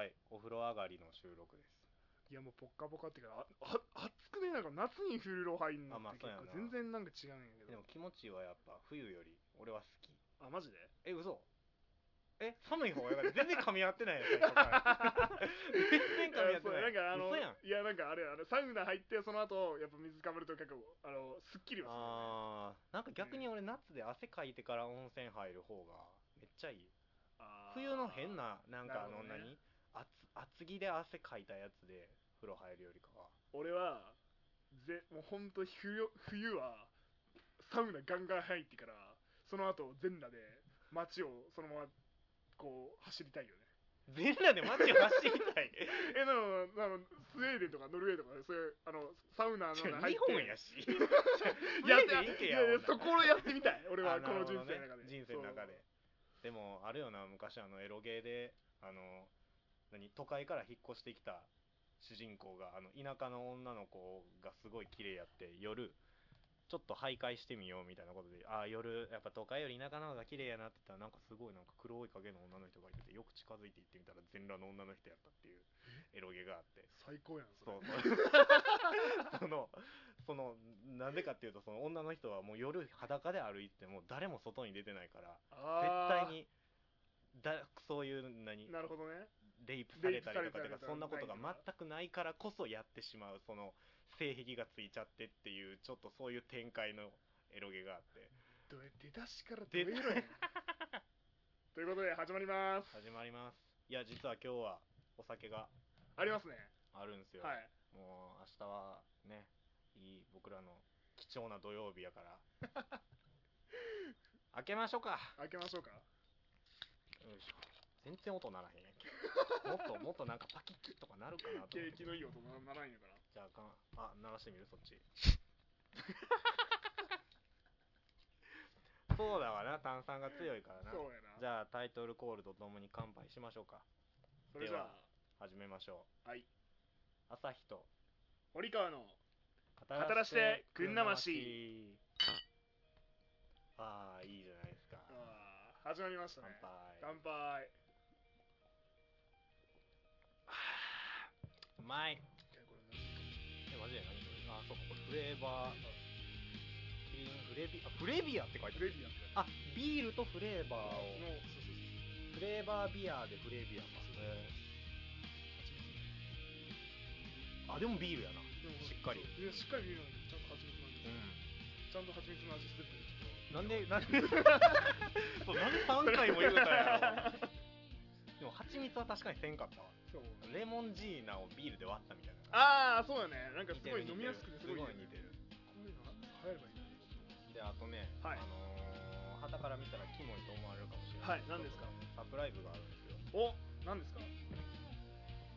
はいお風呂上がりの収録です。いやもうポッカポカっていうかああ暑くねなんか夏に風呂入んのあまあって結構そうやな。全然なんか違うんやけど。でも気持ちいいはやっぱ冬より。俺は好き。あマジで？え嘘？え寒い方がよかった全然噛み合ってないや最初から。全然噛み合ってそうないなんかあの嘘やん。いやなんかあれあれサウナ入ってその後やっぱ水かぶると結構あのすっきりはするよね。あーなんか逆に俺夏で汗かいてから温泉入る方がめっちゃいい。あー。冬の変ななんかあのなるほどね。何？厚厚着で汗かいたやつで風呂入るよりかは。俺はぜもうほんと冬冬はサウナガンガン入ってからその後全裸で街をそのままこう走りたいよね。全裸で街を走りたい？えでもあのスウェーデンとかノルウェーとかそういうあのサウナの中入日って本やし。いやいやいやいやそこをやってみたい。俺はあこの人生の中で。人生の中で。でもあるよな昔あのエロゲーであの何？都会から引っ越してきた主人公があの田舎の女の子がすごい綺麗やって夜ちょっと徘徊してみようみたいなことでああ夜やっぱ都会より田舎の方が綺麗やなって言ったらなんかすごいなんか黒い影の女の人がいててよく近づいていってみたら全裸の女の人やったっていうエロゲがあって。最高やんそうそう。そのそのなんでかっていうとその女の人はもう夜裸で歩いても誰も外に出てないから絶対にだそういう何？なるほどねレイプされたりとかとかそんなことが全くないからこそやってしまうその性癖がついちゃってっていうちょっとそういう展開のエロゲがあって。どう出だしから出いうのや。ということで始まります。始まります。いや実は今日はお酒がありますね。あるんですよ、はい。もう明日はねいい僕らの貴重な土曜日やから。開けましょうか。開けましょうか。よいしょ全然音ならへんやんけ。もっともっとなんかパキッキッとかなるかなと景気のいい音なならんやから。じゃああかん。あ鳴らしてみるそっち。そうだわな。炭酸が強いからな。そうやな。じゃあタイトルコールとともに乾杯しましょうか。それじゃ始めましょあはい、う朝日と。堀川の。語らしてくんなまし。ああいいじゃないですか。あー始まりましたね。乾杯。乾杯まい。えマジで何それ？あそうかこれフレーバー。キリンフレビあフレビアって書いてある。フレビアってあビールとフレーバーを。のそうそうそうフレーバービアでフレービア。かへー。あでもビールやな。でもしっかり。いやしっかりビールなんでちゃんと蜂蜜なんですよ、ちゃんと蜂蜜の味してるなんでなんで？そうなんで 3回も言うたんやろ。でも蜂蜜は確かにせんかったわ。そうレモンジーナをビールで割ったみたいな。ああそうやね。なんかすごい飲みやすくてすごい,、似てる。こういうの流行ればいいなであとね、はい。あのー、旗から見たらキモいと思われるかもしれない。はい何ですか？サプライズがあるんですよ。お何ですか？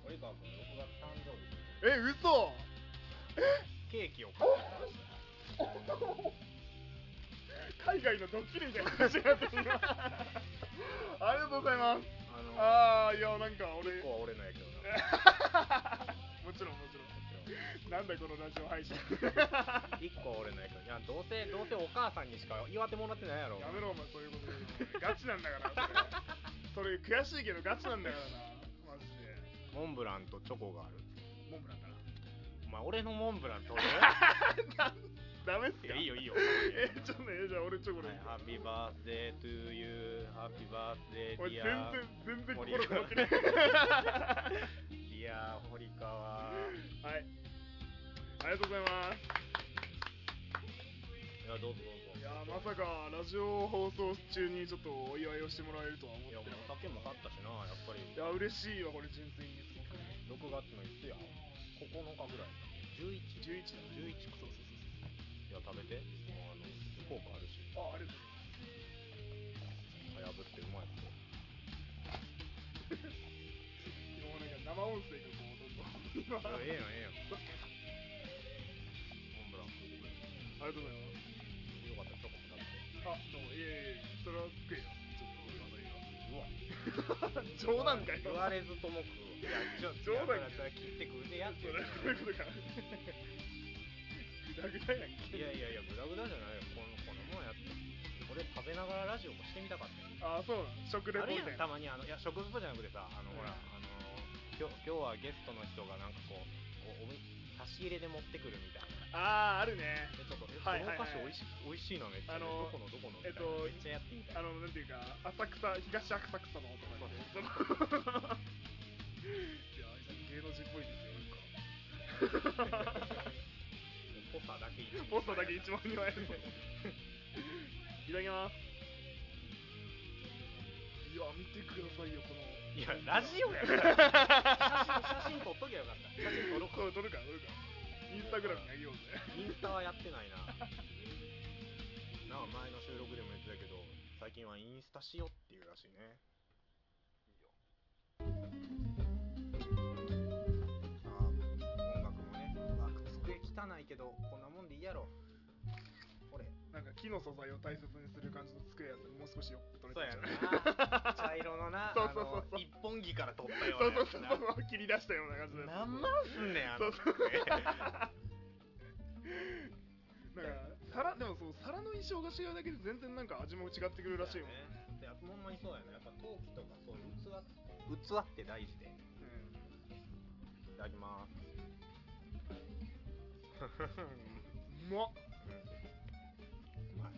及川君6月誕生日。え嘘！ケーキを買って。きました海外のドッキリみたいな話になってありがとうございますあああいやなんか俺。1個は俺のやけどなもちろんもちろん。なんだこのラジオ配信。1個は俺のやけどいやどうせどうせお母さんにしか祝ってもらってないやろやめろお前そういうことでガチなんだから。それそれ悔しいけどガチなんだからな。マジで。モンブランとチョコがある。モンブランかな。お前俺のモンブラン取る ダメっすか？いやいいよいいよ。えちょっとねじゃあ俺チョコレート、ハッピーバースデートゥーユーハッピーバースデーディア然全然森心こもってないディア堀川はい。ありがとうございます。いやどうぞどうぞ。いやーまさかラジオ放送中にちょっとお祝いをしてもらえるとは思っいやてなかっもうお酒も買ったしなやっぱりた。いや嬉しいわこれ純粋に。すごく6月のいつや9日ぐらい11 11だね11かそうそうそういや食べて。もうあのフォークあるし。あありがとうございますかやぶってうまいっす よ。今なんか生音声がこうどんどん今いやええやんええやんモンブランありがとうございますよ。かったらチョコも食べてあどうもいえいえそれは食えよ。ちょっとまだいうわい冗談かよ。言われずとも食ういやちょ冗談だから切って食うてやってるそういうことかグダグダやんけ。いやいやいやグダグダじゃないよ。このこのもんやって。これ食べながらラジオもしてみたかったよ。あそう食レあるやんポみたいなたまにあのいや食レポじゃなくてさあの、うん。ほらあの今日今日はゲストの人がなんかこうこうおみ差し入れで持ってくるみたいな。あああるね。でちょっとえはいはいはい。このお菓子おいしおいしいのめっちゃ、あのどこのどこの？みたいな、えっとめっちゃやってみたいあのなんていうか浅草東浅草のとかでその いや芸能人っぽいですよなんか ポスターだけいいポスターだけ一万二枚 いただきます。いや見てくださいよこの。いやラジオやから。写真写真撮っときゃよかった。写真撮ろう。撮るか撮るか。インスタグラムにあげようぜ。インスタはやってないな。なんか前の収録でも言ってたけど最近はインスタしよっていうらしいね。さ机汚いけどこんなもんでいいやろ。これなんか木の素材を大切にする感じの机やったらもう少しよく撮れそうやたんじゃな。茶色のな そうそうそうそう。あの一本木から取ったよそううそうそうなやつなそう切り出したような感じのやつ。何万すんねんあのそうそう机 なんか皿でもそう皿の印象が違うだけで全然なんか味も違ってくるらしいもん、ね。でほんまにそうやね。やっぱ陶器とかそういう器器って大事で。いただきますうん、うまっ。うまい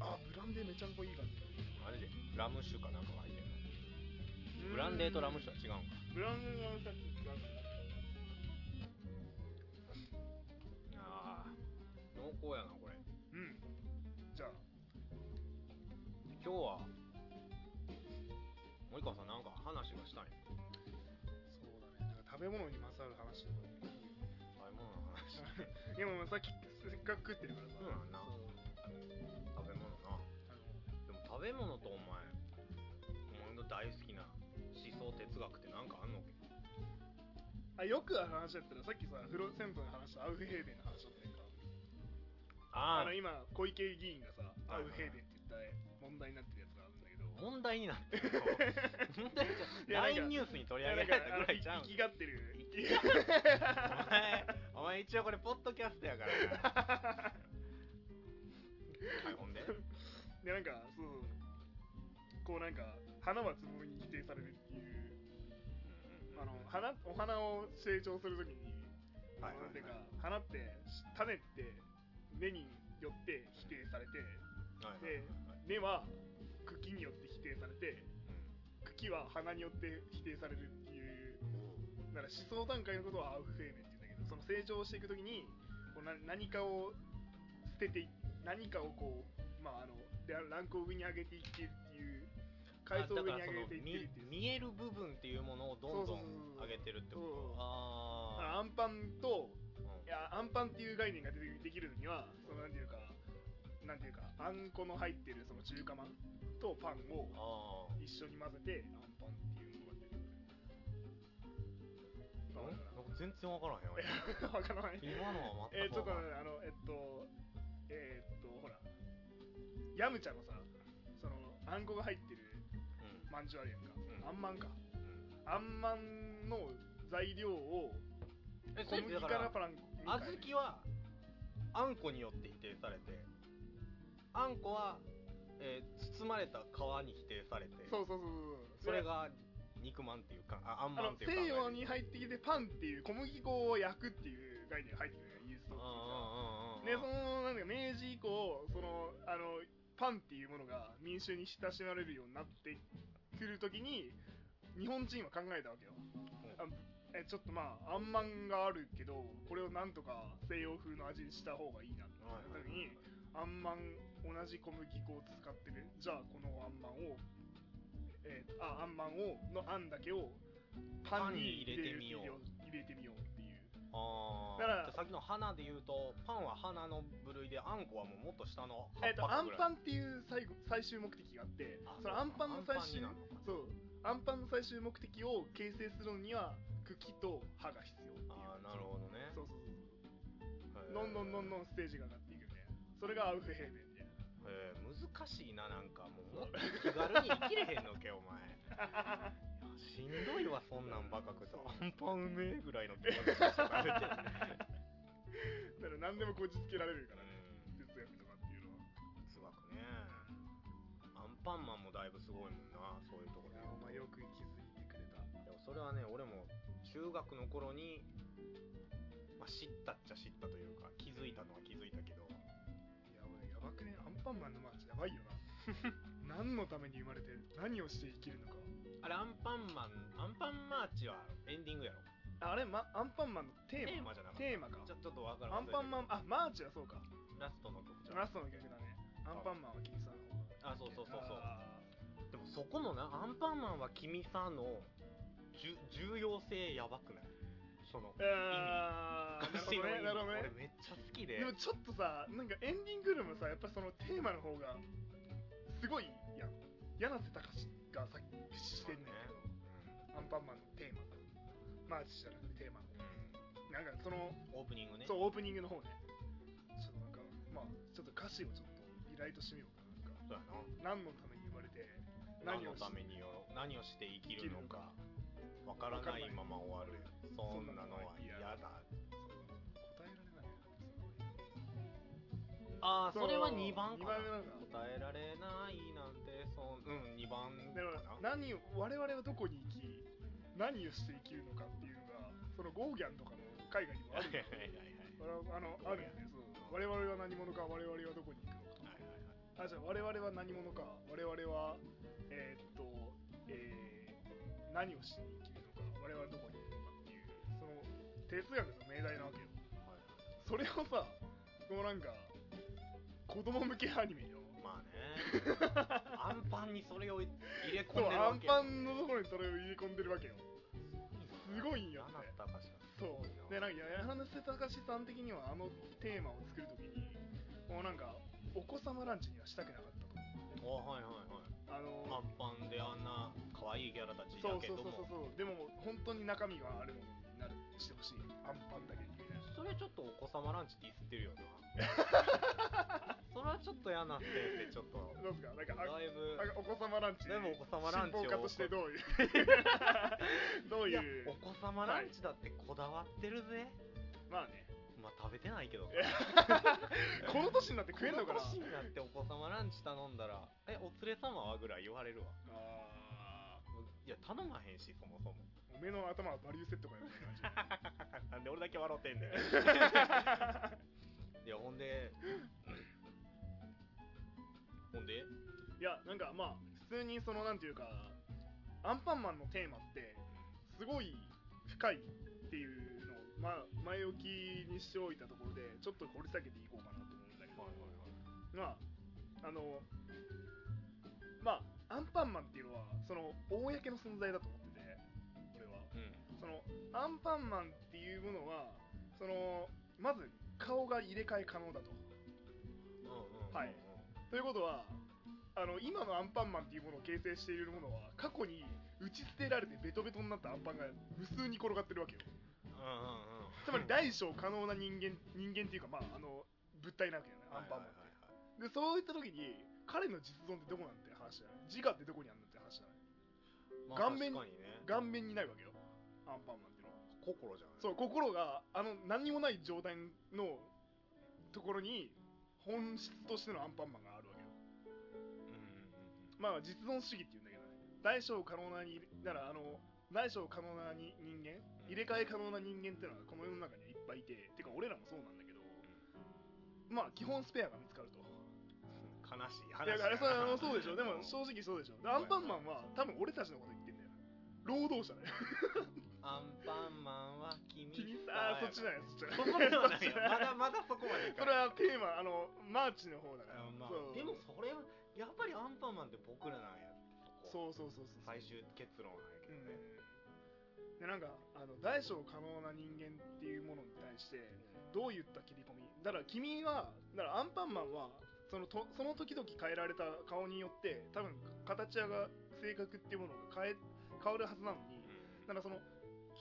あブランデーめちゃんこいい感じ。マジで。ラム酒かなんかが入ってんの。ブランデーとラム酒は違うんか。ブランデーのさっき違うあー濃厚やなこれ。うん。じゃあ。今日は森川さんなんか話がしたいそうだね。なんか食べ物に勝る話でもさっきせっかく食ってるからさ、そうやんな。食べ物な。でも食べ物とお前お前の大好きな思想哲学ってなんかあんのあよくある話だったらさっきさ風呂銭湯の話とアウフヘーベンの話だったやんかああの今小池議員がさアウフヘーベンって言った問題になってるやつがあるんだけど。問題になってるの問題じゃ LINE ニュースに取り上げられたぐらいちゃうん生きがってる。お前お前一応これポッドキャストやから。なはいほんで。でなんかそうこうなんか花はつぼみに否定されるっていう。あの花お花を成長するときに、はいはいはい。なか花って種って根によって否定されてはいはいで根は茎によって否定されて茎は花によって否定されるっていう。だから思想段階のことはアウフヘーベンってその成長していくときにこうな何かを捨ててい何かをこうまああのでランクを上に上げていってるっていう階層を上に上げていってるっていう。見見える部分っていうものをどんどん上げてるってこと？ああのアンパンとーいやアンパンっていう概念が出てできるのにはそのなんていうかなんていうかあんこの入ってるその中華まんとパンを一緒に混ぜてアンパンってあわかるなんか全然わからへんわかな わからない今のはえー、ちょっとねあのえっとえーっとほら。ヤムチャのさそのあんこが入ってるまんじゅうあるやんか、ん。あんまんか。うん。うんあんまんの材料を小麦からパランに小豆はあんこによって否定されてあんこは、えー包まれた皮に否定されてそうそうそうそう。それが肉まんっていうかああんまんっていうか西洋に入ってきてパンっていう小麦粉を焼くっていう概念が入ってくるよイーストっていうかでそのなんか明治以降そのあのパンっていうものが民衆に親しまれるようになってくるときに日本人は考えたわけよ。あえちょっとまああんまんがあるけどこれをなんとか西洋風の味にした方がいいなってなった時にあんまん同じ小麦粉を使ってる。じゃあこのあんまんをえーああんまんをのあんだけをパンに入れてみよう。入れてみようっていう。あー。だからさっきの花で言うとパンは花の部類であんこはもうもっと下のえっとアンパンンっていう最後最終目的があってあそのアンパンの最終そう。アンパンの最終目的を形成するのには茎と葉が必要っていう。ああなるほどね。そうそうそうどんどんどんどんんステージが上がっていくみたいな。それがアウフヘーベンえー難しいななんかもう。もっと気軽に生きれへんのけお前。いやしんどいわそんなんばかくとアンパンうめえぐらいの気持ちでしたからねだから何でもこじつけられるからね哲学とかっていうのは。哲学ね。アンパンマンもだいぶすごいもんなそういうところ。でお前よく気づいてくれた。でもそれはね中学の頃に、まあ、知ったっちゃ知ったというか気づいたのは気づいたけどいや俺やばくねアンパンマンのマーチやばいよな何のために生まれて何をして生きるのかあれアンパンマンアンパンマーチはエンディングやろあれ、ま、アンパンマンのテーマテーマじゃなかったテーマかちょっとわからんアンパンマンあマーチはそうかラストの曲じゃラストの曲だねアンパンマンは君さのあそうそうそうそうでもそこのなアンパンマンは君さのじゅ重要性やばくないその意味。なるほどねなるほどね。俺めっちゃ好きで。でもちょっとさなんかエンディングでもさやっぱそのテーマの方がすごいやん。柳瀬隆が作詞してんねんけど、アンパンマンのテーマ。マーチじゃなくてテーマのうん。なんかそのオープニングね。そうオープニングの方ね。ちょっとなんかまあちょっと歌詞をちょっとリライトしてみようかなんか。そうやな。何のために生まれて何のためによ何をして生きるのかわからないまま終わるそんなのは嫌だ。答えられない。ああそれは2番二かな答えられないなんてそんうん2番だからかな何を我々はどこに行き何をして生きるのかっていうのがそのゴーギャンとかの絵画にもあるあのあるよねそう我々は何者か我々はどこに行くのかはいはいはい。あじゃあ我々は何者か我々はえーっと、えー何をしに生きるのか我々はどこに行くのかっていうその哲学の命題なわけよ。それをさこのなんか子供向けアニメよ。まあね。アンパンにそれを入れ込んそうでるわけアンパンのところにそれを入れ込んでるわけよ。すごいんよ嫌って。そう。でなんか柳瀬隆さん的にはあのテーマを作るときにもうなんかお子様ランチにはしたくなかったとおはいはいはい。あのアンパンであんな可愛いキャラたちそうだけどもそうそうそう。そうでも本当に中身があるものになるしてほしい。アンパンだけ。にみたいなそれちょっとお子様ランチディスってるよな。それはちょっと嫌な先生ちょっと。どうですか？なんかあだいぶ。なんかお子様ランチでもお子様ランチを。進歩家としてどういう？どういやいう？お子様ランチだってこだわってるぜ、まあねべてないけど。この年になって食えんのかな？こ年になってお子様ランチ頼んだら「えお連れ様は?」ぐらい言われるわ。あいや頼まへんしそもそも。ーおめの頭はバリューセットかよ なんで俺だけ笑ってんだよ いやほんで？ほんで？いやなんかまあ普通にそのなんていうかアンパンマンのテーマってすごい深いっていうまあ、前置きにしておいたところでちょっと掘り下げていこうかなと思うんだけど、まああのまあアンパンマンっていうのはその公の存在だと思ってて俺は。うん。そのアンパンマンっていうものはそのまず顔が入れ替え可能だと。うんうんうん。はい。ということはあの今のアンパンマンっていうものを形成しているものは過去に打ち捨てられてベトベトになったアンパンが無数に転がってるわけよつまり大小可能な人間人間っていうかまああの物体なわけよねアンパンマンって、でそういった時に彼の実存ってどこなんて話じゃない？自我ってどこにあるのって話じゃない？まあ顔面にね。顔面にないわけよ。アンパンマンっていうのは。心じゃない？そう心があの何にもない状態のところに本質としてのアンパンマンがあるわけよ。うんうんうんまあ実存主義っていうんだけどね。大小可能なにならあの大小可能なに人間？入れ替え可能な人間っていうのはこの世の中にはいっぱいいててか俺らもそうなんだけどまあ基本スペアが見つかると。悲しいい話やだからそれあのそうでしょ。でもうん。正直そうでしょ。でアンパンマンは多分俺たちのこと言ってんだよ。労働者だよ。アンパンマンは君君さあそっちじゃないそっちじゃない。そこではないそっちよ。まだまだそこまでそれはテーマあのマーチの方だから、あまあでもそれはやっぱりアンパンマンって僕らなんや。そうそうそうそう最終結論なんやけどね、うんでなんかあの大小可能な人間っていうものに対してどういった切り込み？だから君はだからアンパンマンはそのとその時々変えられた顔によって多分形やが性格っていうものが変え変わるはずなのにだからその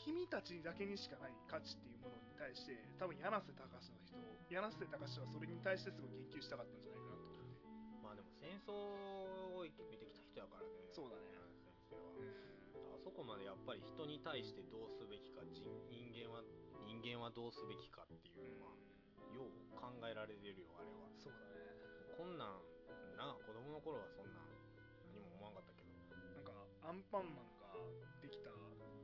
君たちだけにしかない価値っていうものに対して多分柳瀬隆の人柳瀬隆はそれに対してすごい言及したかったんじゃないかなと思って、まあでも戦争を見てきた人やからね。そうだねそこまでやっぱり人に対してどうすべきか人人間は人間はどうすべきかっていうのはよう考えられてるよあれは。そうだね。こんなんなあ子供の頃はそんなん何も思わんかったけど。なんかアンパンマンができた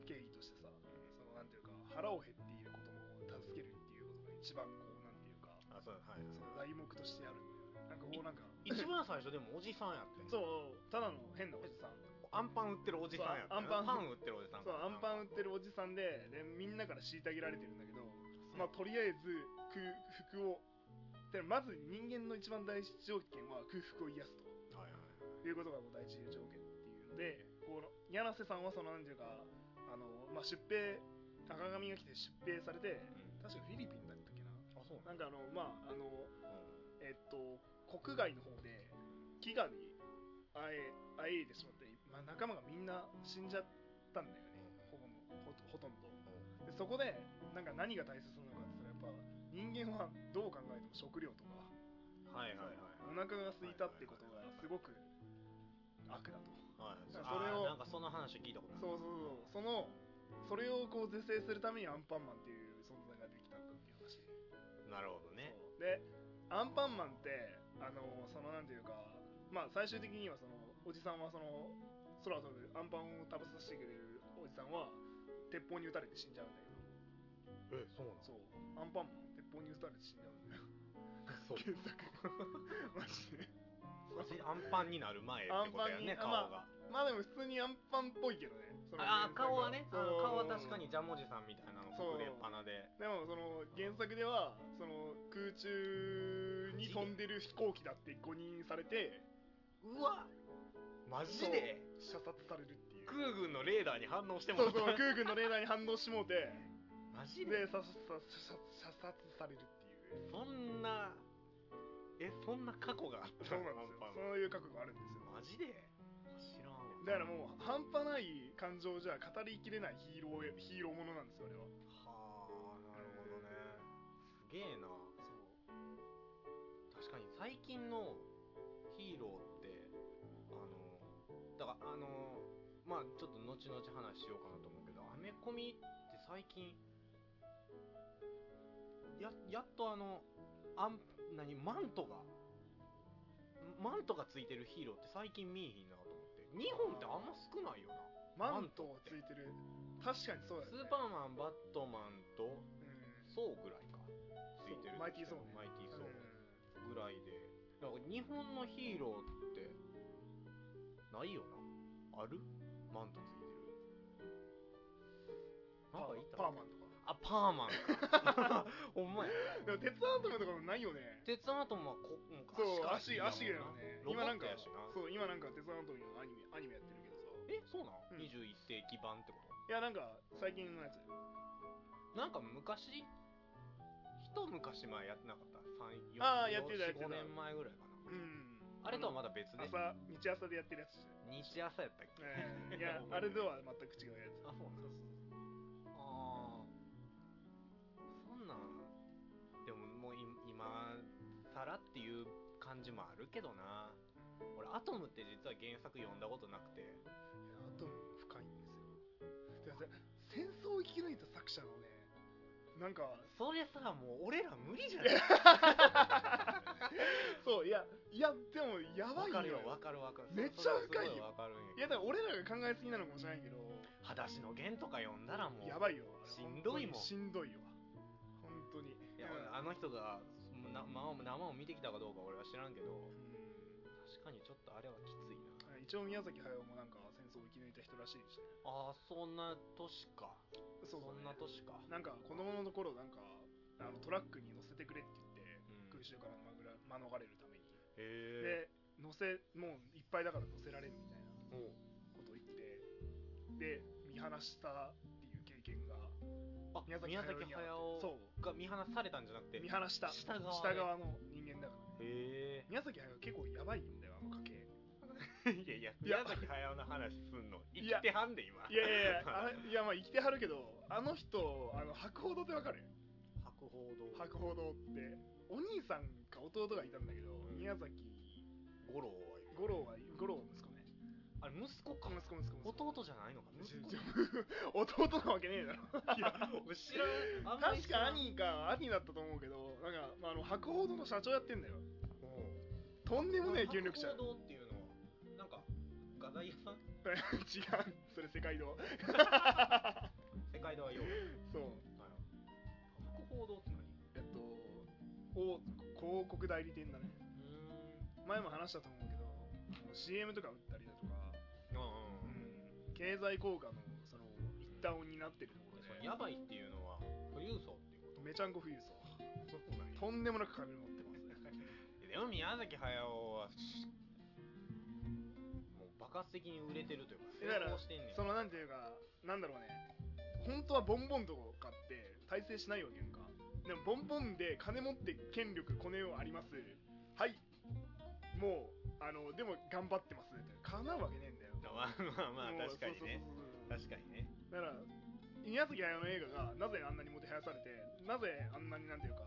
経緯としてさそのなん腹を減っている子供を助けるっていうことが一番こうなんていうかあそうはいその題目としてあるんだよねなんかこうなんか一番最初でもおじさんやってんそうただの変なおじさんアンパン売ってるおじさんやアンパン。パン売ってるおじさんそうアンパン売ってるおじさんででみんなから虐げられてるんだけどまあとりあえず空腹をでまず人間の一番大事条件は空腹を癒すと。はいはいい。うことがもう第一条件っていうのでこの柳瀬さんはそのなんていうかあの、まあ、出兵赤髪が来て出兵されて確かフィリピンだったっけな。あそうなんかあのまああのうえっと国外の方で飢餓にあえあえいでしまって、まあ、仲間がみんな死んじゃったんだよね。ほぼのほほとんど。ん。でそこでなんか何が大切なのかって言ったらやっぱ人間はどう考えても食料とかはいはいはい。お腹が空いたってことがすごく悪だと。はい。それをなんかその話聞いたことそうそうそう。そのそれをこう是正するためにアンパンマンっていう存在ができたんだっていう話。なるほどね。でアンパンマンってあのそのなんていうかまあ最終的にはそのおじさんはその空を飛ぶアンパンを食べさせてくれるおじさんは鉄砲に撃たれて死んじゃうんだけどえそうなの？そう。アンパンマン鉄砲に撃たれて死んじゃうんだよ。そう。原作マジで。マジアンパンになる前ってことやねアンパンに顔が。まあでも普通にアンパンっぽいけどね。ああ顔はね。あそ顔は確かにジャムおじさんみたいなのそうくれっぱなで。でもその原作ではその空中に飛んでる飛行機だって誤認されて。うわマジで？射殺されるっていう。空軍のレーダーに反応してもそうらったそう空軍のレーダーに反応してもうて。マジで？射射殺されるっていう。そんなえそんな過去があった？そうなんですよ。そういう覚悟があるんですよ。マジで？知らんわ。だからもう半端ない感情じゃ語りきれないヒーローヒーローものなんですよあれは。はあなるほどね。すげえな。そう。確かに最近のヒーローあのまあちょっと後々話しようかなと思うけどアメコミって最近ややっとあのあん何マントがマントがついてるヒーローって最近見えひんなと思って。日本ってあんま少ないよな。マントがついてる。確かにそうだよね。スーパーマンバットマンとうん。ソーぐらいか。ついてるそうマイティーソー。ねマイティーソうーぐらいで。だから日本のヒーローってないよなある？マントついてる。なんかいたパーマンとか。あパーマンか。ほんまや。でも鉄アトムとかもないよね。鉄アトムはこもうそうか。足足がよね。ロボッ今なんかそう今なんか鉄アトムのアニメアニメやってるけどさ。えそうなん、うん。21世紀版ってこいやなんか最近のやつ。となんか昔？一昔前やってなかった？3 4あーやってたやってた。5年前ぐらいかな。うんあれとはまだ別で。朝日朝でやってるやつじ日朝やったっけ、ゃん、いやあれとは全く違うやつ。あそうなんですああそんなん。でももうい今更っていう感じもあるけどな。俺アトムって実は原作読んだことなくて。いやアトム深いんですよ。でもさ戦争を生き抜いた作者のねなんかそれさもう俺ら無理じゃない？そういやいやでもやばいよ。わかるよわかるわかる。めっちゃ深いよ。かるんやいやだから俺らが考えすぎなのかもしれないけど。裸足の弦とか読んだらもうやばいよ。しんどいもん。しんどいよ本当に。いやうんあの人がな生を生を見てきたかどうか俺は知らんけど。うん。確かにちょっとあれはきついな。一応宮崎駿もなんか戦争を生き抜いた人らしいしね。ああそんな年か。そねそんな年か。なんか子供の頃なんかあのトラックに乗せてくれって言って、うん。空襲から免れるために、で乗せもういっぱいだから乗せられるみたいなことを言ってで見放したっていう経験があ宮崎駿が見放されたんじゃなくて見放した。下側下側の人間だから。ねへ宮崎駿結構やばいんだよあの家系。え いやいや。宮崎駿の話すんの。生きてはんで今。いやいやいや あれいやまあ生きてはるけどあの人あの博報堂ってわかる？博報堂。博報堂ってお兄さんか弟がいたんだけど、ん。宮崎五郎は五郎は五郎の息子ね。あれ息子か。息子息子息子。弟じゃないのか息子。ち 弟なわけねえだろ。いや俺知らん。あんまり確知らん。か兄か兄だったと思うけどなんか、まあ、あの博報堂の社長やってんだよ。う。んとんでもねえ権力者。博報堂っていうのはなんか画材屋さん違う。それ世界堂。世界ではよう。そう報道って広告代理店だね。う前も話したと思うけど CM とか売ったりだとか、ーんうん、経済効果のその一端を担ってるところで。やばいっていうのは富裕層っていうこめちゃんこ富裕層。とんでもなく金持ってます。でも宮崎駿はしもう爆発的に売れてるというか成功してんねん。そのなんていうかなんだろうね。本当はボンボンとかって大成しないわけやんかでもボンボンで金持って権力コネをあります。はい。もうあのでも頑張ってます。って叶うわけねえんだよ。まあまあまあ確かにね。確かにね。だから宮崎駿の映画がなぜあんなにもてはやされてなぜあんなになんていうか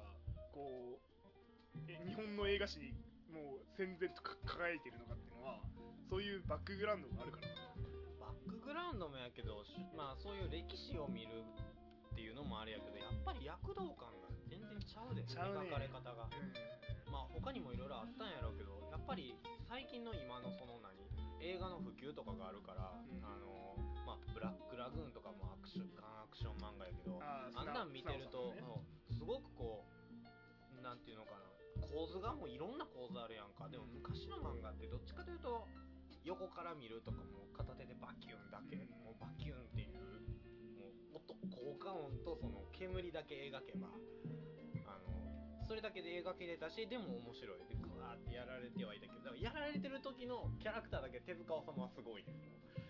こうえ日本の映画史にもう戦前とか輝いてるのかっていうのはそういうバックグラウンドがあるから。バックグラウンドもやけどしまあそういう歴史を見るっていうのもあれやけどやっぱり躍動感が全然ちゃうでね。描かれ方が。まあ他にもいろいろあったんやろうけどやっぱり最近の今のその何映画の普及とかがあるから、うん。あのまあブラックラグーンとかもアクションガンアクション漫画やけどあんなん見てると、ね。うんすごくこうなんていうのかな構図がもういろんな構図あるやんか。でも昔の漫画ってどっちかというと横から見るとかも片手でバキュンだけ、うん。もうバキュンっていう効果音とその煙だけ描けばあのそれだけで描けれたしでも面白いでグワーってやられてはいたけどやられてる時のキャラクターだけ手塚治虫はすごいね。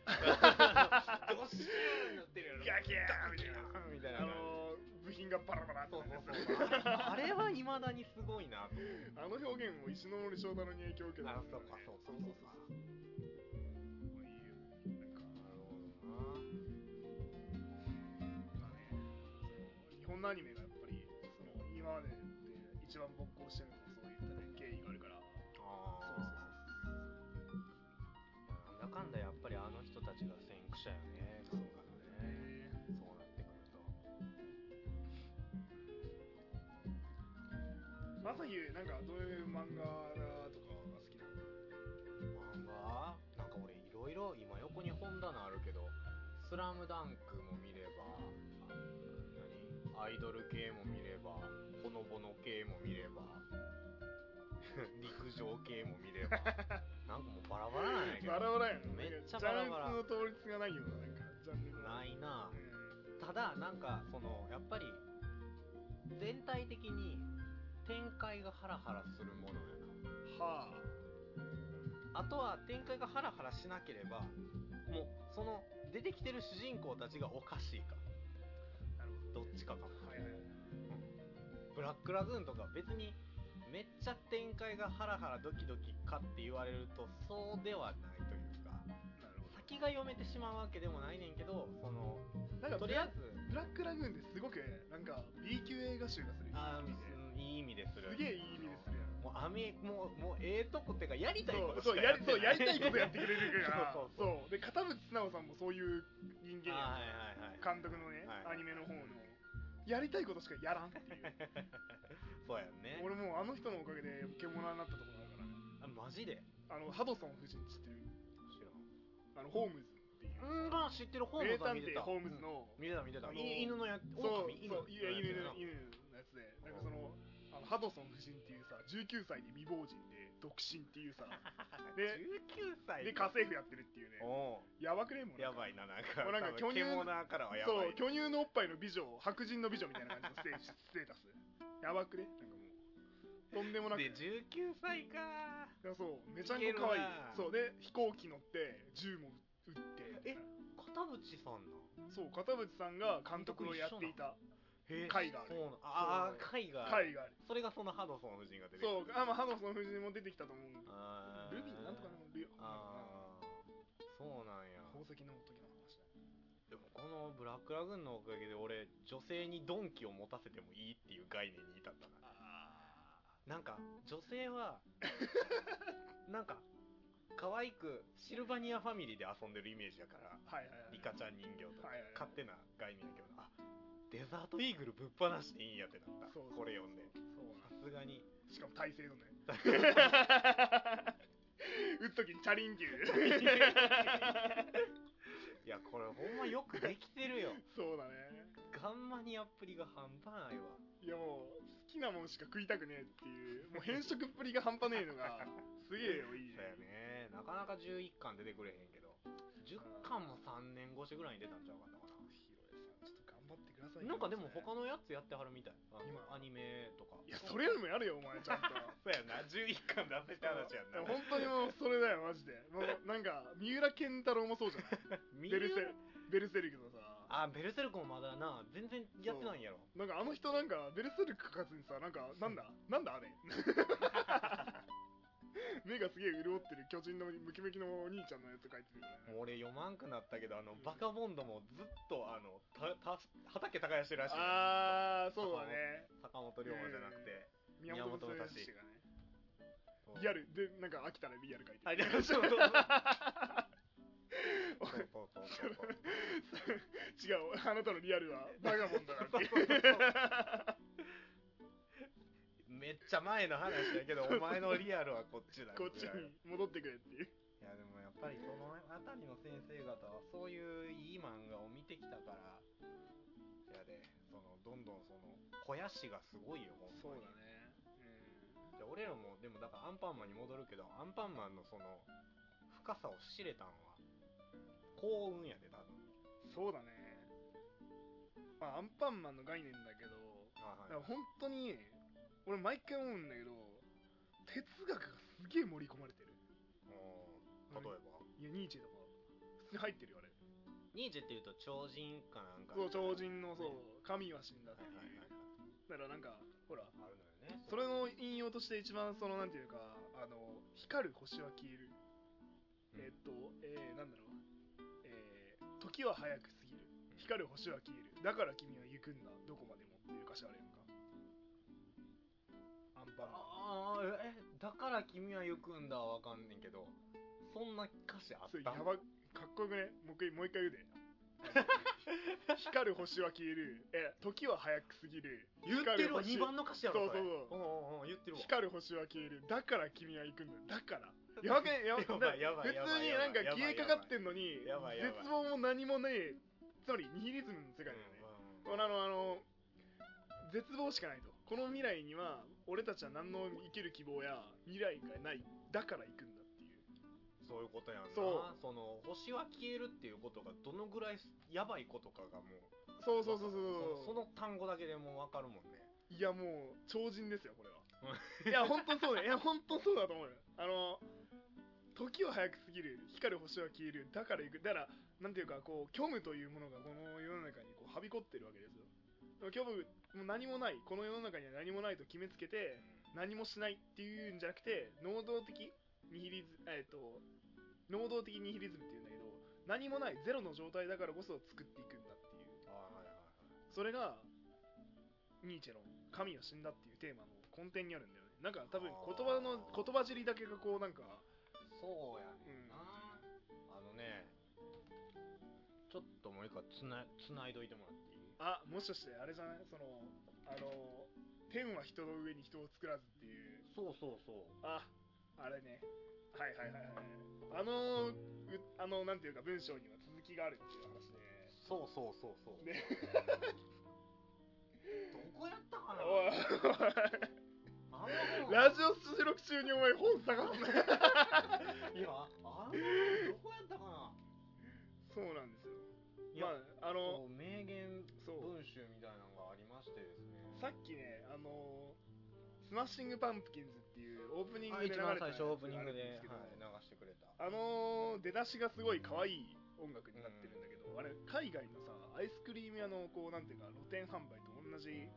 もうどっしーなってるやろガキャーみたいなみたいな。あのー、部品がバラバラそうなそうそうあれはいまだにすごいなと。あの表現も石ノ森章太郎に影響を受けたあそうかそうそうそう。そうそういいよなんかなるほどなまその日本のアニメがやっぱりその今までで一番勃興してるのもそういったね経緯があるから。あそうそうそうなんだかんだやっぱりあの人たちが先駆者よねそう漫画のね。ねそうなってくると。まさゆなんかどういう漫画だとかが好きなの？漫画？なんか俺いろいろ今横に本棚あるけど「スラムダンクアイドル系も見ればほのぼの系も見れば 陸上系も見れば。なんかもうバラバラなんやけど。バラバラやん。めっちゃジャンバラ。バラルの統一がないようななんかジャンルの。ないな。うんただなんかそのやっぱり全体的に展開がハラハラするものやはなあとは展開がハラハラしなければもうその出てきてる主人公たちがおかしいかどっちかかも。どはいはいはい。ブラックラグーンとか別にめっちゃ展開がハラハラドキドキかって言われるとそうではないというかなるほ先が読めてしまうわけでもないねんけどそのどなんかとりあえずブラックラグーンってすごくなんか B 級映画集がするあいい意味でーいい意味でする。すげえいい意味でするやん。もう雨もうもうええとこっていうかやりたいことしそうやりたいことやってくれるから そうそうそう。で片渕素直さんもそういう人間やあーはいはいはい。監督のね、はい。アニメの方のやりたいことしかやらんっていう。そうやんね。俺もうあの人のおかげで獣になったところあるから。ねあマジで？あのハドソン夫人知ってる？知らん。あのホームズっていうんまあ知ってる。ホームズは見てた。偵ホームズの、見てた見てた。犬のやそう狼そう犬の犬のやつで。なんかそのあのハドソン夫人っていうさ19歳で未亡人で独身っていうさ。で19歳。で家政婦やってるっていうね。おやばくねもうおやばいななんか。もうなんか巨乳獣からはやばい。そう巨乳のおっぱいの美女白人の美女みたいな感じのステージステータス。やばくね？なんかもう。とんでもなく。で19歳か。いやそうめちゃんこ可愛い。いけるな。そうで飛行機乗って銃も撃って。え片渕さんなそう片渕さんが監督をやっていたへえ貝がある。ああ貝がある。回がある。それがそのハドソン夫人が出てくるそう。あまあハドソン夫人も出てきたと思う。あー。ルビーなんとかのルああそうなんや。宝石の時の話だでもこのブラックラグーンのおかげで俺女性にドンキを持たせてもいいっていう概念に至ったな。あなんか女性は なんか可愛くシルバニアファミリーで遊んでるイメージやから。ーはいはいはい。リカちゃん人形とかはいはいはい。勝手な概念やけど。あデザートイーグルぶっ放していいんやってなった。これ読んで。さすがに。しかも体勢のね。打つ時にチャリンキュー。いやこれほんまよくできてるよ。そうだね。ガガンマニアっぷりが半端ないわ。いやもう好きなもんしか食いたくねえっていうもう変色っぷりが半端ねえのが すげえよいいそうやね。なかなか11巻出てくれへんけど。10巻も3年越しぐらいに出たんちゃうかな張ってください。よなんかでも他のやつやってはるみたい。今。アニメとか。いやそれよりもやるよお前ちゃんと。そうやな11巻出せって話やんいや本当にもうそれだよマジで。もうなんか三浦健太郎もそうじゃない？見ベルセベルセルクのさ。あベルセルクもまだな全然やってないんやろ。なんかあの人なんかベルセルク書かずにさなんかなんだ？なんだあれ？目がすげえ潤ってる巨人のムキムキのお兄ちゃんのやつ書いてるよね。もう俺読まんくなったけどあのバカボンドもずっとあのたた畑耕してるらしいああそうだね坂本龍馬じゃなくて宮本武蔵がねリアルでなんか飽きたらリアル書いてるリアルそうそうそうそうそうそう違うあなたのリアルはバガボンだってめっちゃ前の話だけどお前のリアルはこっちだこっちに戻ってくれっていう。いやでもやっぱりその辺りの先生方はそういういい漫画を見てきたからいやでそのどんどんその肥やしがすごいよほんまに。そうだね。で俺らもでもだからアンパンマンに戻るけどアンパンマンのその深さを知れたんは幸運やで多分。うんそうだね。まあアンパンマンの概念だけどあだから本当に俺毎回思うんだけど哲学がすげえ盛り込まれてる。例えば？いやニーチェとか普通に入ってるよあれ。ニーチェっていうと超人かなんか。そう超人のねそう神は死んだ。ってはいいうはいはいはい。だからなんかほらあるのよね。それの引用として一番そのなんていうかあの光る星は消える、うん。えっとえー、なんだろうえー、時は早く過ぎる。光る星は消える。だから君は行くんだ。どこまでもっていう歌詞あるやんかアンああえだから君は行くんだわかんねんけどそんな歌詞あった？やばかっこよくね？もう一回もう一回言うで。光る星は消える。え時は早く過ぎる。言ってるわ。光2番の歌詞やろそうそうそう。それ。んうんうん言ってるわ。光る星は消える。だから君は行くんだだから。やばくね？やばやばいやばい普やばい。通になんかやばい消えかかってんのにやばいやばい絶望も何もねえ。つまりニヒリズムの世界だよね、このあのあの絶望しかないと。この未来には俺たちは何の生きる希望や未来がないだから行くんだっていう。そういうことやんな。そう。その星は消えるっていうことがどのぐらいやばいことかがもうそうそうそうそうそその単語だけでもう分かるもんね。いやもう超人ですよこれは。いや本当そうだいや本当そうだと思うよ。あの時は早く過ぎる光る星は消えるだから行く。だからなんていうかこう虚無というものがこの世の中にこうはびこってるわけですよ。虚無もう何もないこの世の中には何もないと決めつけて何もしないっていうんじゃなくて能動的ニヒリズえっと能動的ニヒリズムっていうんだけど何もないゼロの状態だからこそ作っていくんだっていう。それがニーチェの「神は死んだ」っていうテーマの根底にあるんだよね。なんか多分言葉の言葉尻だけがこうなんかそうやねんな、あのねちょっともう一回つなつないどいてもらっていい？あもしかしてあれじゃない？そのあの天は人の上に人を作らずっていう。そうそうそう。ああれね。はいはいはいはいあのうあのなんていうか文章には続きがあるっていう話で。そうそうそうそう。ね。どこやったかな？ラジオ収録中にお前本探すね いやあの本どこやったかな？そうなんですよ。いや、まああの名さっきねあのスマッシングパンプキンズっていうオープニングあで流れた一番最初オープニングやつがあるんですけどはい、流してくれた。あの出だしがすごい可愛い音楽になってるんだけど、あれ海外のさアイスクリーム屋のこうなんていうか露店販売と同じ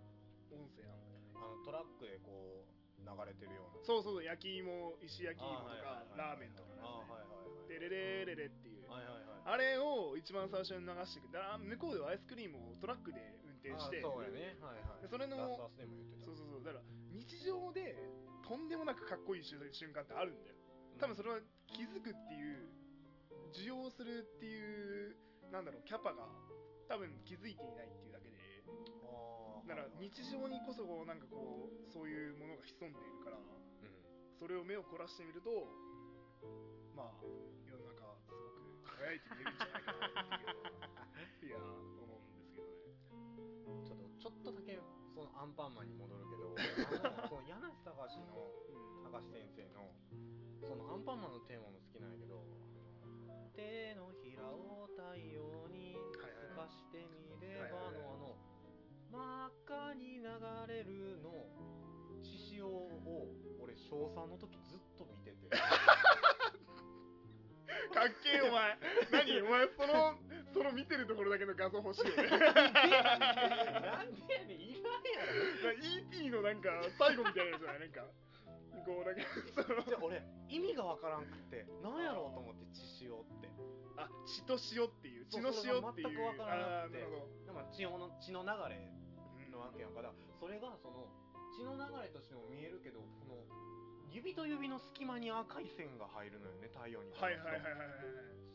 音声なんだよね。あのトラックでこう流れてるような。そうそう焼き芋石焼き芋とかはいラーメンとかでレレレレっていう。あれを一番最初に流してくだから向こうではアイスクリームをトラックで運転して。あそうやね。はいはい。でそれのそうそうそう。だから日常でとんでもなくかっこいい瞬瞬間ってあるんだよ。多分それは気づくっていう受容するっていうなんだろうキャパが多分気づいていないっていうだけで。だから日常にこそこうなんかこうそういうものが潜んでいるからうん。それを目を凝らしてみるとまあ世の中すごく輝いて見えるんじゃないかなっていう。いやアンパンマンに戻るけど その柳瀬隆の高橋先生のそのアンパンマンのテーマも好きなんやけど「手のひらを太陽に透かしてみれば」のあの真っ赤に流れるの獅子王を俺小3の時ずっと見てて。かっけえお前。何お前そのその見てるところだけの画像欲しいよね。なんでやねん。いらんやろ ET のなんか最後みたいなやつじゃないなんか。こうなんかその。じゃあ俺意味がわからんくてなんやろうと思って獅子王って。あ血と塩っていう。血のそうそれ塩っていう。が全くわからなくて。でも血の血の流れどのわけやか。らそれがその血の流れとしても見えるけどこの指と指の隙間に赤い線が入るのよね太陽にはいはいはいはいはい。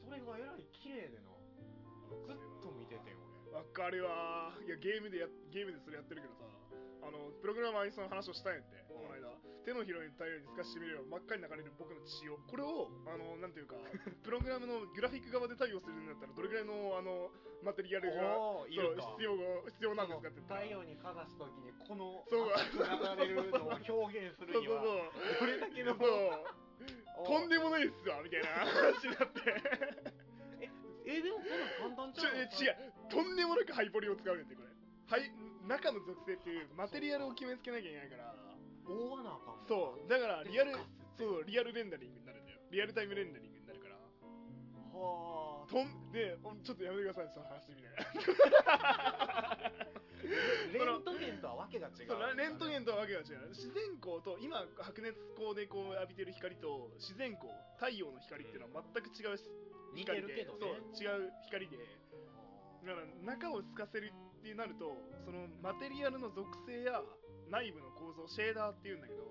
それがえらい綺麗でなずっと見ててん俺。わかるわ。いやゲームでやゲームでそれやってるけどさ。あのプログラマーにその話をしたんやってこの間。手のひらに太陽に透かしてみれば真っ赤に流れる僕の血をこれをあのなんていうか プログラムのグラフィック側で対応するんだったらどれぐらいのあのマテリアルがそう必要必要なんですかって太陽にかざす時にこのそう。流れるのを表現するにはどれだけのう。とんでもないっすわみたいな話になってえでもそんなん簡単ちゃうちょえ違う。とんでもなくハイポリを使うねんてこれ。はい中の属性っていうマテリアルを決めつけなきゃいけないから。大穴あかんそう。だからリアルそうリアルレンダリングになるんだよ。リアルタイムレンダリングになるから。はあ。とんでおちょっとやめてください。その話みたいな。レントゲンとはわけが違う。そうレントゲンとはわけが違う。自然光と今白熱光でこう浴びてる光と自然光太陽の光っていうのは全く違うし似てるけどね。そう違う光で。だから中を透かせるってなるとそのマテリアルの属性や内部の構造シェーダーっていうんだけどう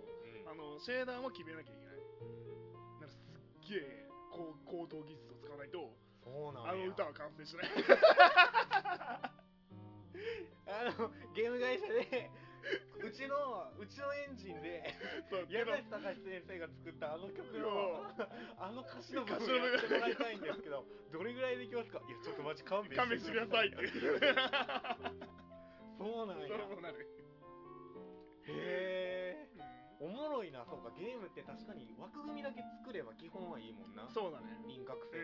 ん。あのシェーダーも決めなきゃいけない。だからすっげえ高高等技術を使わないとあの歌は完成しない。あのゲーム会社で うちのうちのエンジンでそうけど。柳瀬隆先生が作ったあの曲うのん あの歌詞の部分分。やってもらいたいんですけどどれぐらいできますか？いやちょっとマジ勘弁勘弁してくださいって。そうなんや。そうなる、へえうおもろいなそうか。ゲームって確かに枠組みだけ作れば基本はいいもんな。んそうだね。輪郭う線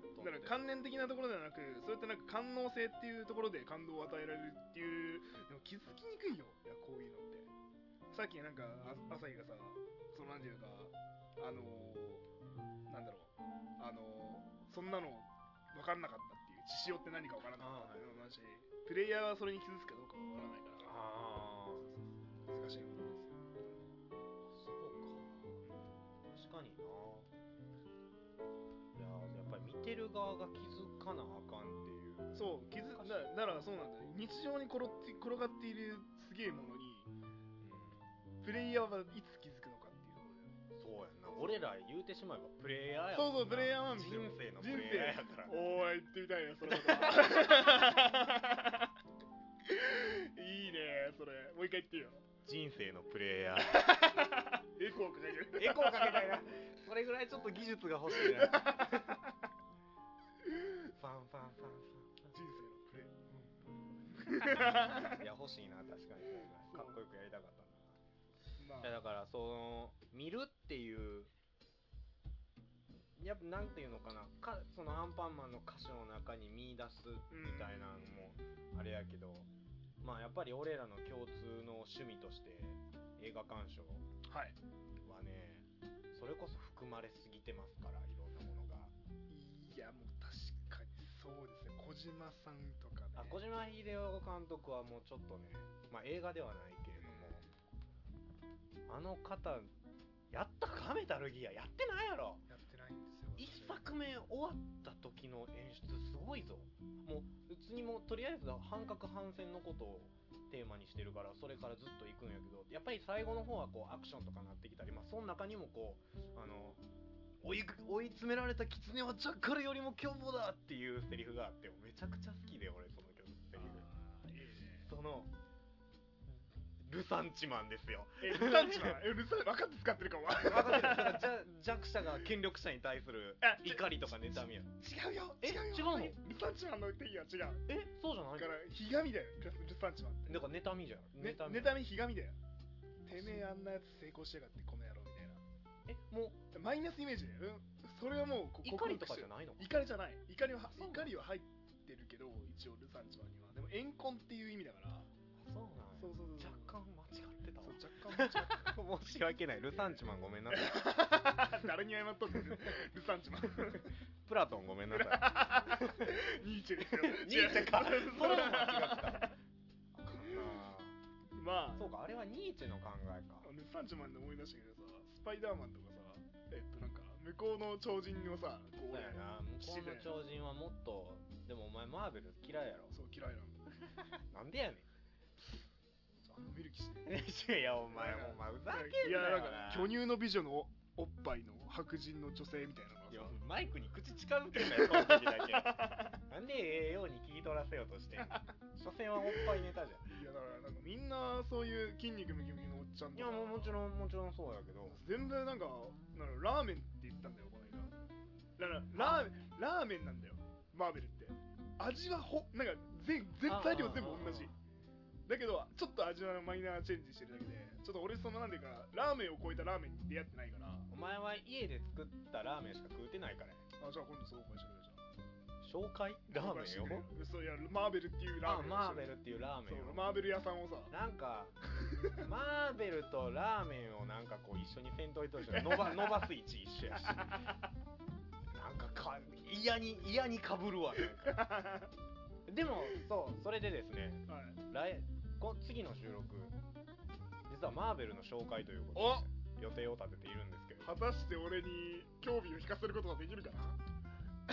とんだから関連的なところではなくそうやってなんか官能性っていうところで感動を与えられるっていうでも気づきにくいよ。いやこういうのって。さっきなんかあ朝日がさそのなんていうかあのー、なんだろう。あのー、そんなの分からなかったっていう血潮って何か分からなかったっていうのもあるしプレイヤーはそれに気づくかどうかは分からないから。難しいよそ側が気づかなあかんっていう。そう気づだだからそうなんだよ日常に転って転がっているすげえものにプレイヤーはいつ気づくのかっていうところだよそうやんな。俺ら言うてしまえばプレイヤーやそうそうプレイヤーなんですよ人生のプレイヤーやから。おーい言ってみたいなそれは。いいねそれ。もう一回言ってよ。人生のプレイヤー。エコーかけて。るエコーかけたいなそれぐらいちょっと技術が欲しいなファンファンファンファン。人生のプレイ。ファンいや欲しいな確かに。かっこよくやりたかったな。まいやだからその見るっていうやっぱなんていうのかな。かそのアンパンマンの歌詞の中に見出すみたいなのもあれやけど、まあやっぱり俺らの共通の趣味として映画鑑賞はい。はねそれこそ含まれすぎてますからいろそうですね。小島さんとかね。あ小島秀夫監督はもうちょっとねまあ映画ではないけれどもあの方やったかメタルギア。やってないやろ。やってないんですよ一作目終わった時の演出すごいぞ。もう普通にもうとりあえず半角半線のことをテーマにしてるからそれからずっと行くんやけどやっぱり最後の方はこうアクションとかなってきたりまあその中にもこうあの追い追い詰められた狐はジャッカルよりも凶暴だっていうセリフがあってめちゃくちゃ好きで俺その曲セリフ。あーその留サンチマンですよ。えルサンチマン？え ルサン分かって使ってるかも。分かってる。だからじゃ弱者が権力者に対する怒りとか妬みや。違うよ。え違うよ。違うの？ルサンチマンの定義は違う。えそうじゃないだからひがみだよ。ルルサンチマンって。だから妬みじゃん。ね妬み。ひがみだよ。てめえあんなやつ成功しやがってこのえもなマイナスイメージ。だよ、うん、それはもう怒りとかじゃないの怒りじゃない。怒りは怒りは入ってるけど一応ルサンチマンには。でも怨恨っていう意味だから。そうなんそうそうそう若干間違ってたわ。そう若干間違って申し訳ない。ルサンチマンごめんなさい。た 誰に謝っとんねんルルサンチマン。プラトンごめんなさい。ニーチェですよ。ニーチェか。それも間違ってた まあ。そうかあれはニーチェの考えか。ルサンチマンで思い出したけどさスパイダーマンとかさえっとなんか向こうの超人をさこそうやな。向こうの超人はもっとでもお前マーベル嫌いやろ。そう嫌いなの。なんでやねん。あんま見る気しない いやお前お前ふざけんいやなよなんか巨乳の美女のおおっぱいの白人の女性みたいな。のいやマイクに口近づけんなよその時だけ。なんでええように聞き取らせようとしてんの？所詮はおっぱいネタじゃん。いやだからなんかみんなそういう筋肉ムキムキのおっちゃんとか。いやもうもちろんもちろんそうやけど。全部なんかなんかラーメンって言ったんだよこの間だからラーメンラーメンなんだよマーベルって。味はほなんか全全材料全部同じだけどちょっと味はマイナーチェンジしてるだけでちょっと俺そのなんていうかラーメンを超えたラーメンに出会ってないから。お前は家で作ったラーメンしか食うてないからや。あじゃあ今度そうかしろよじゃ紹介？ラーメンよ。よそういやマーベルっていうラあーメンマーベルっていうラーメンを。そうマーベル屋さんをさ。なんか マーベルとラーメンをなんかこう一緒にせんといといて伸ば 伸ばす位置一緒やし。なんかか嫌に嫌にかぶるわなんか。でもそうそれでですねはい。来こ次の収録実はマーベルの紹介ということお！で予定を立てているんですけど。果たして俺に興味を引かせることができるかな？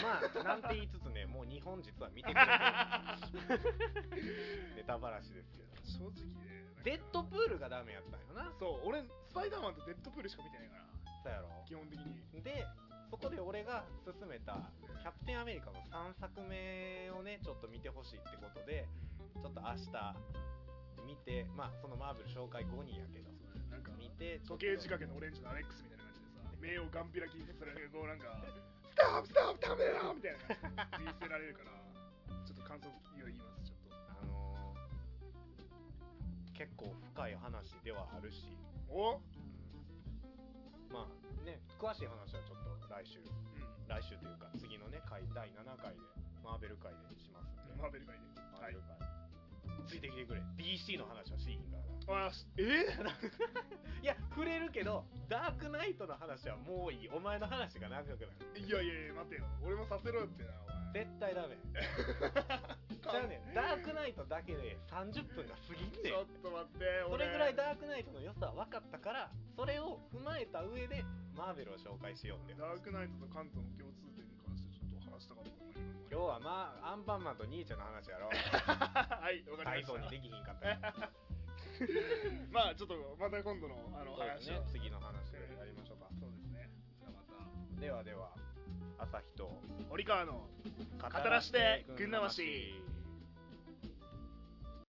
まあなんて言いつつね もう2本実は見てくれてるネタばらしですけど。正直ねなんか。デッドプールがダメやったんよな。そう俺スパイダーマンとデッドプールしか見てないから。そうやろ。基本的に。でそこで俺が勧めたキャプテンアメリカの3作目をねちょっと見てほしいってことでちょっと明日見てまあそのマーベル紹介後にやけど。なんか見て時計仕掛けのオレンジのアレックスみたいな感じでさ目をガンピラキにされるこうなんかスタープスタープダメだみたいな。感じで見せられるからちょっと感想を言いますちょっと。あのー結構深い話ではあるし。お？まあね詳しい話はちょっと来週。うん。来週というか次のね回第7回でマーベル回でしますんで。マーベル界で。はいマーベル回、ついてきてくれ。DC の話はしいひんからな。あしえ？いや触れるけどダークナイトの話はもういい。お前の話が長くなる。いやいやいや待てよ。俺もさせろよってなお前。絶対ダメ。ちゃうねん。ダークナイトだけで30分が過ぎんねん。ちょっと待ってそ俺れぐらいダークナイトの良さは分かったからそれを踏まえた上でマーベルを紹介しようってダークナイトとカントの共通点話したかったんだけど今日はまあアンパンマンとニーチェの話やろ。はいわかり体ました。操にできひんかったり まあちょっとまた今度のあの話を。ね次の話でやりましょうか。そうですね。じゃあまではでは朝日とた堀川の語らし。てくんなまし